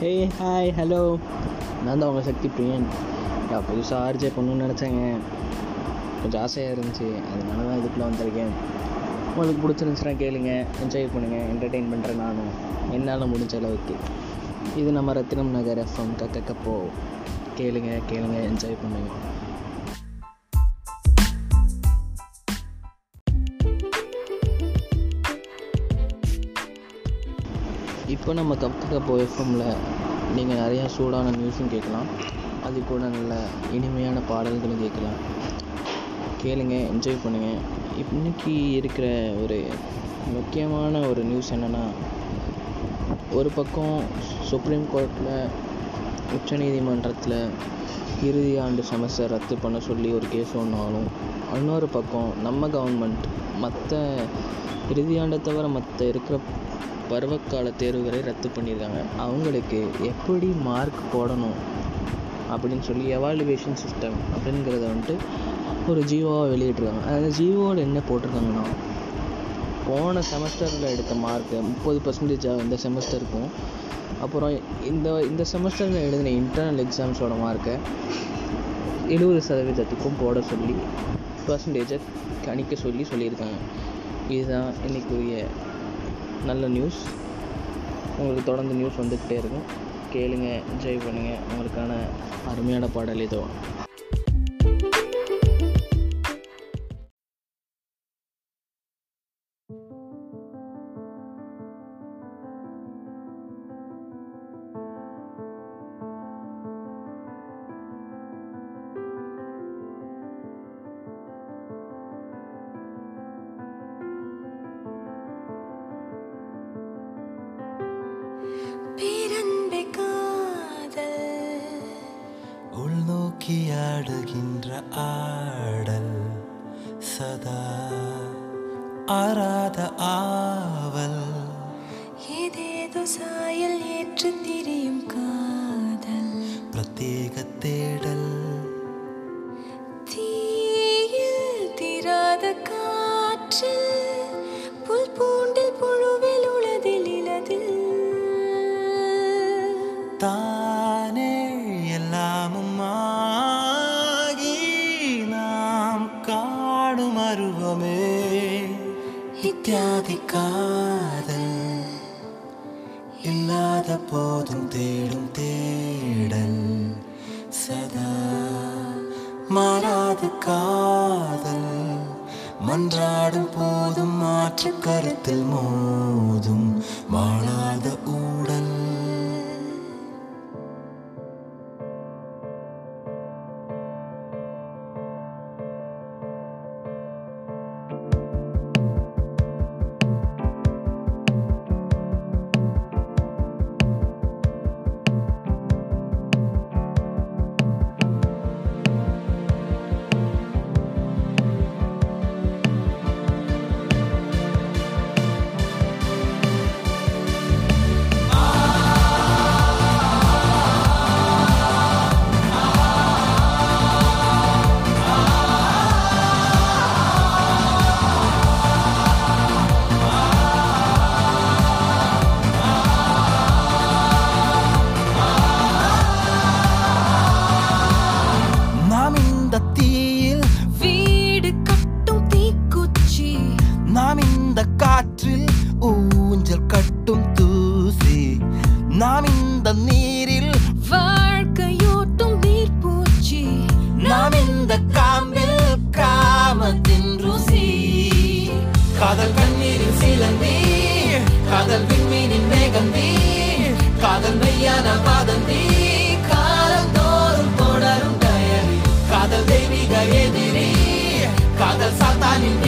Hey hi hello நான் தான் உங்கள் சக்தி பிரியன். நான் புதுசாக ஆர்ஜே பண்ணணும்னு நினச்சேங்க. கொஞ்சம் ஆசையாக இருந்துச்சு. அதனால தான் இதுக்குள்ளே வந்திருக்கேன். உங்களுக்கு பிடிச்சிருந்துச்சுன்னா கேளுங்க. என்ஜாய் பண்ணுங்கள் என்டர்டெயின் பண்ணுறேன் நானும். என்னால் முடிஞ்ச அளவுக்கு. இது நம்ம ரத்தினம் நகர் எஃப்எம் கக்கப்போ கேளுங்க கேளுங்க. என்ஜாய் பண்ணுங்கள் இப்போ நம்ம கக்கப்போ எஃப்எம்மில் நீங்கள் நிறையா சூடான நியூஸும் கேட்கலாம். அது கூட நல்ல இனிமையான பாடல்களும் கேட்கலாம். கேளுங்க என்ஜாய் பண்ணுங்கள் இன்னைக்கு இருக்கிற ஒரு முக்கியமான ஒரு நியூஸ் என்னென்னா ஒரு பக்கம் சுப்ரீம் கோர்ட்டில் உச்சநீதிமன்றத்தில் இறுதி ஆண்டு செமஸ்டர் ரத்து பண்ண சொல்லி ஒரு கேஸ் ஒன்றாலும் இன்னொரு பக்கம் நம்ம கவர்மெண்ட் மற்ற இறுதி ஆண்டை தவிர மற்ற இருக்கிற பருவகால தேர்வுகளை ரத்து பண்ணியிருக்காங்க. அவங்களுக்கு எப்படி மார்க் போடணும் அப்படின்னு சொல்லி எவாலுவேஷன் சிஸ்டம் அப்படிங்கிறத வந்துட்டு ஒரு ஜியோவாக வெளியிட்ருக்காங்க அந்த ஜியோவில் என்ன போட்டிருக்காங்கன்னா போன செமஸ்டரில் எடுத்த மார்க்கு முப்பது பர்சன்டேஜாக இந்த செமஸ்டருக்கும் அப்புறம் இந்த இந்த செமஸ்டரில் எழுதின இன்டர்னல் எக்ஸாம்ஸோட மார்க்கை எழுபது சதவீதத்துக்கும் போட சொல்லி பர்சன்டேஜை கணிக்க சொல்லி சொல்லியிருக்காங்க. இதுதான் இன்றைக்குரிய நல்ல நியூஸ் உங்களுக்கு தொடர்ந்து நியூஸ் வந்துக்கிட்டே இருக்கும். கேளுங்க என்ஜாய் பண்ணுங்கள் உங்களுக்கான அருமையான பாடல் இதோ உள்நோக்கியாடுகின்ற ஆடல் சதா ஆராத ஆவல் ஏதேதோ சாயல் ஏற்று திரியும் காதல் பிரத்யேக தேடல் போதும் மாற்று கருத்தில் காதல்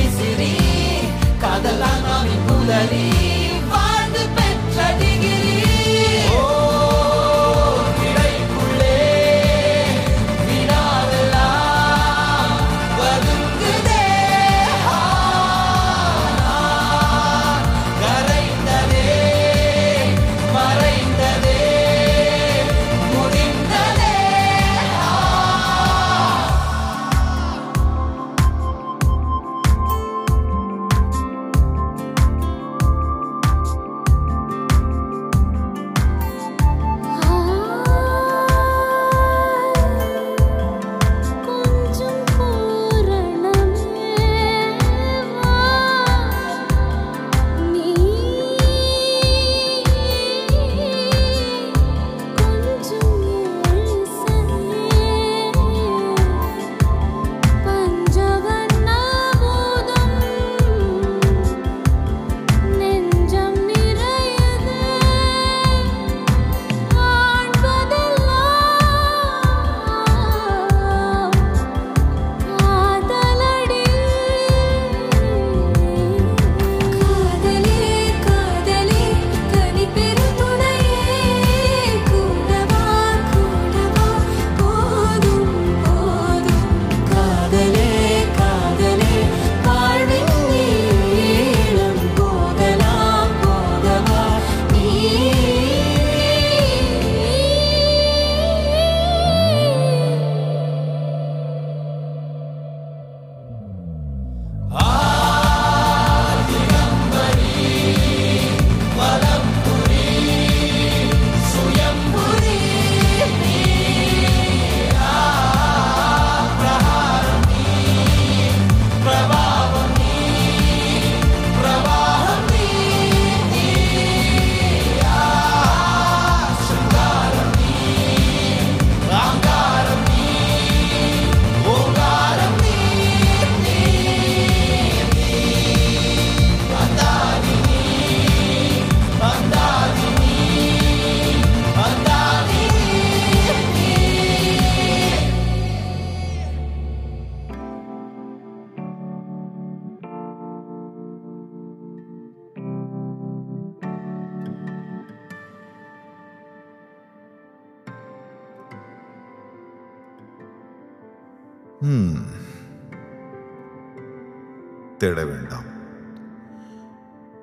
தேட வேண்டாம்.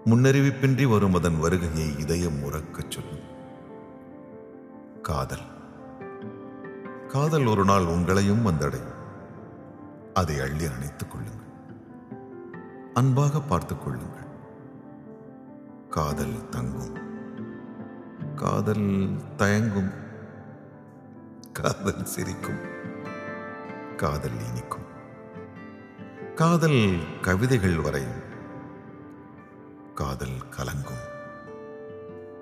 முன்னறிவிப்பின்றி வரும் அதன் வருகையை இதயம் உறக்கச் சொல்லும். காதல். காதல் ஒரு நாள் உங்களையும் வந்தடையும். அதை அள்ளி அணைத்துக் கொள்ளுங்கள். அன்பாக பார்த்துக் கொள்ளுங்கள். காதல் தங்கும். காதல் தயங்கும். காதல் சிரிக்கும். காதல் இனிக்கும் காதல் கவிதைகள் வரையும். காதல் கலங்கும்.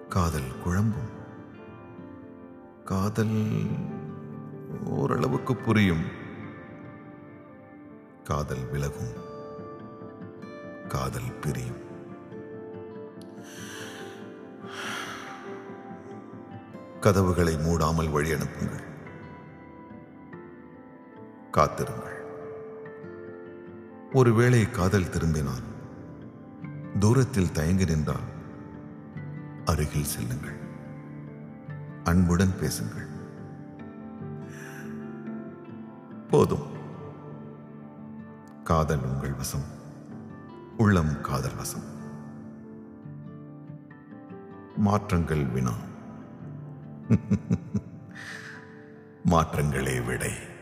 காதல் குழம்பும். காதல் ஓரளவுக்கு புரியும். காதல் விலகும். காதல் பிரியும். கதவுகளை மூடாமல் வழி அனுப்புங்கள் காத்திருங்கள். ஒருவேளை காதல் திரும்பினால் தூரத்தில் தயங்கி நின்றால் அருகில் செல்லுங்கள். அன்புடன் பேசுங்கள். போதும். காதல் உங்கள் வசம். உள்ளம் காதல் வசம். மாற்றங்கள் வினா. மாற்றங்களே விடை.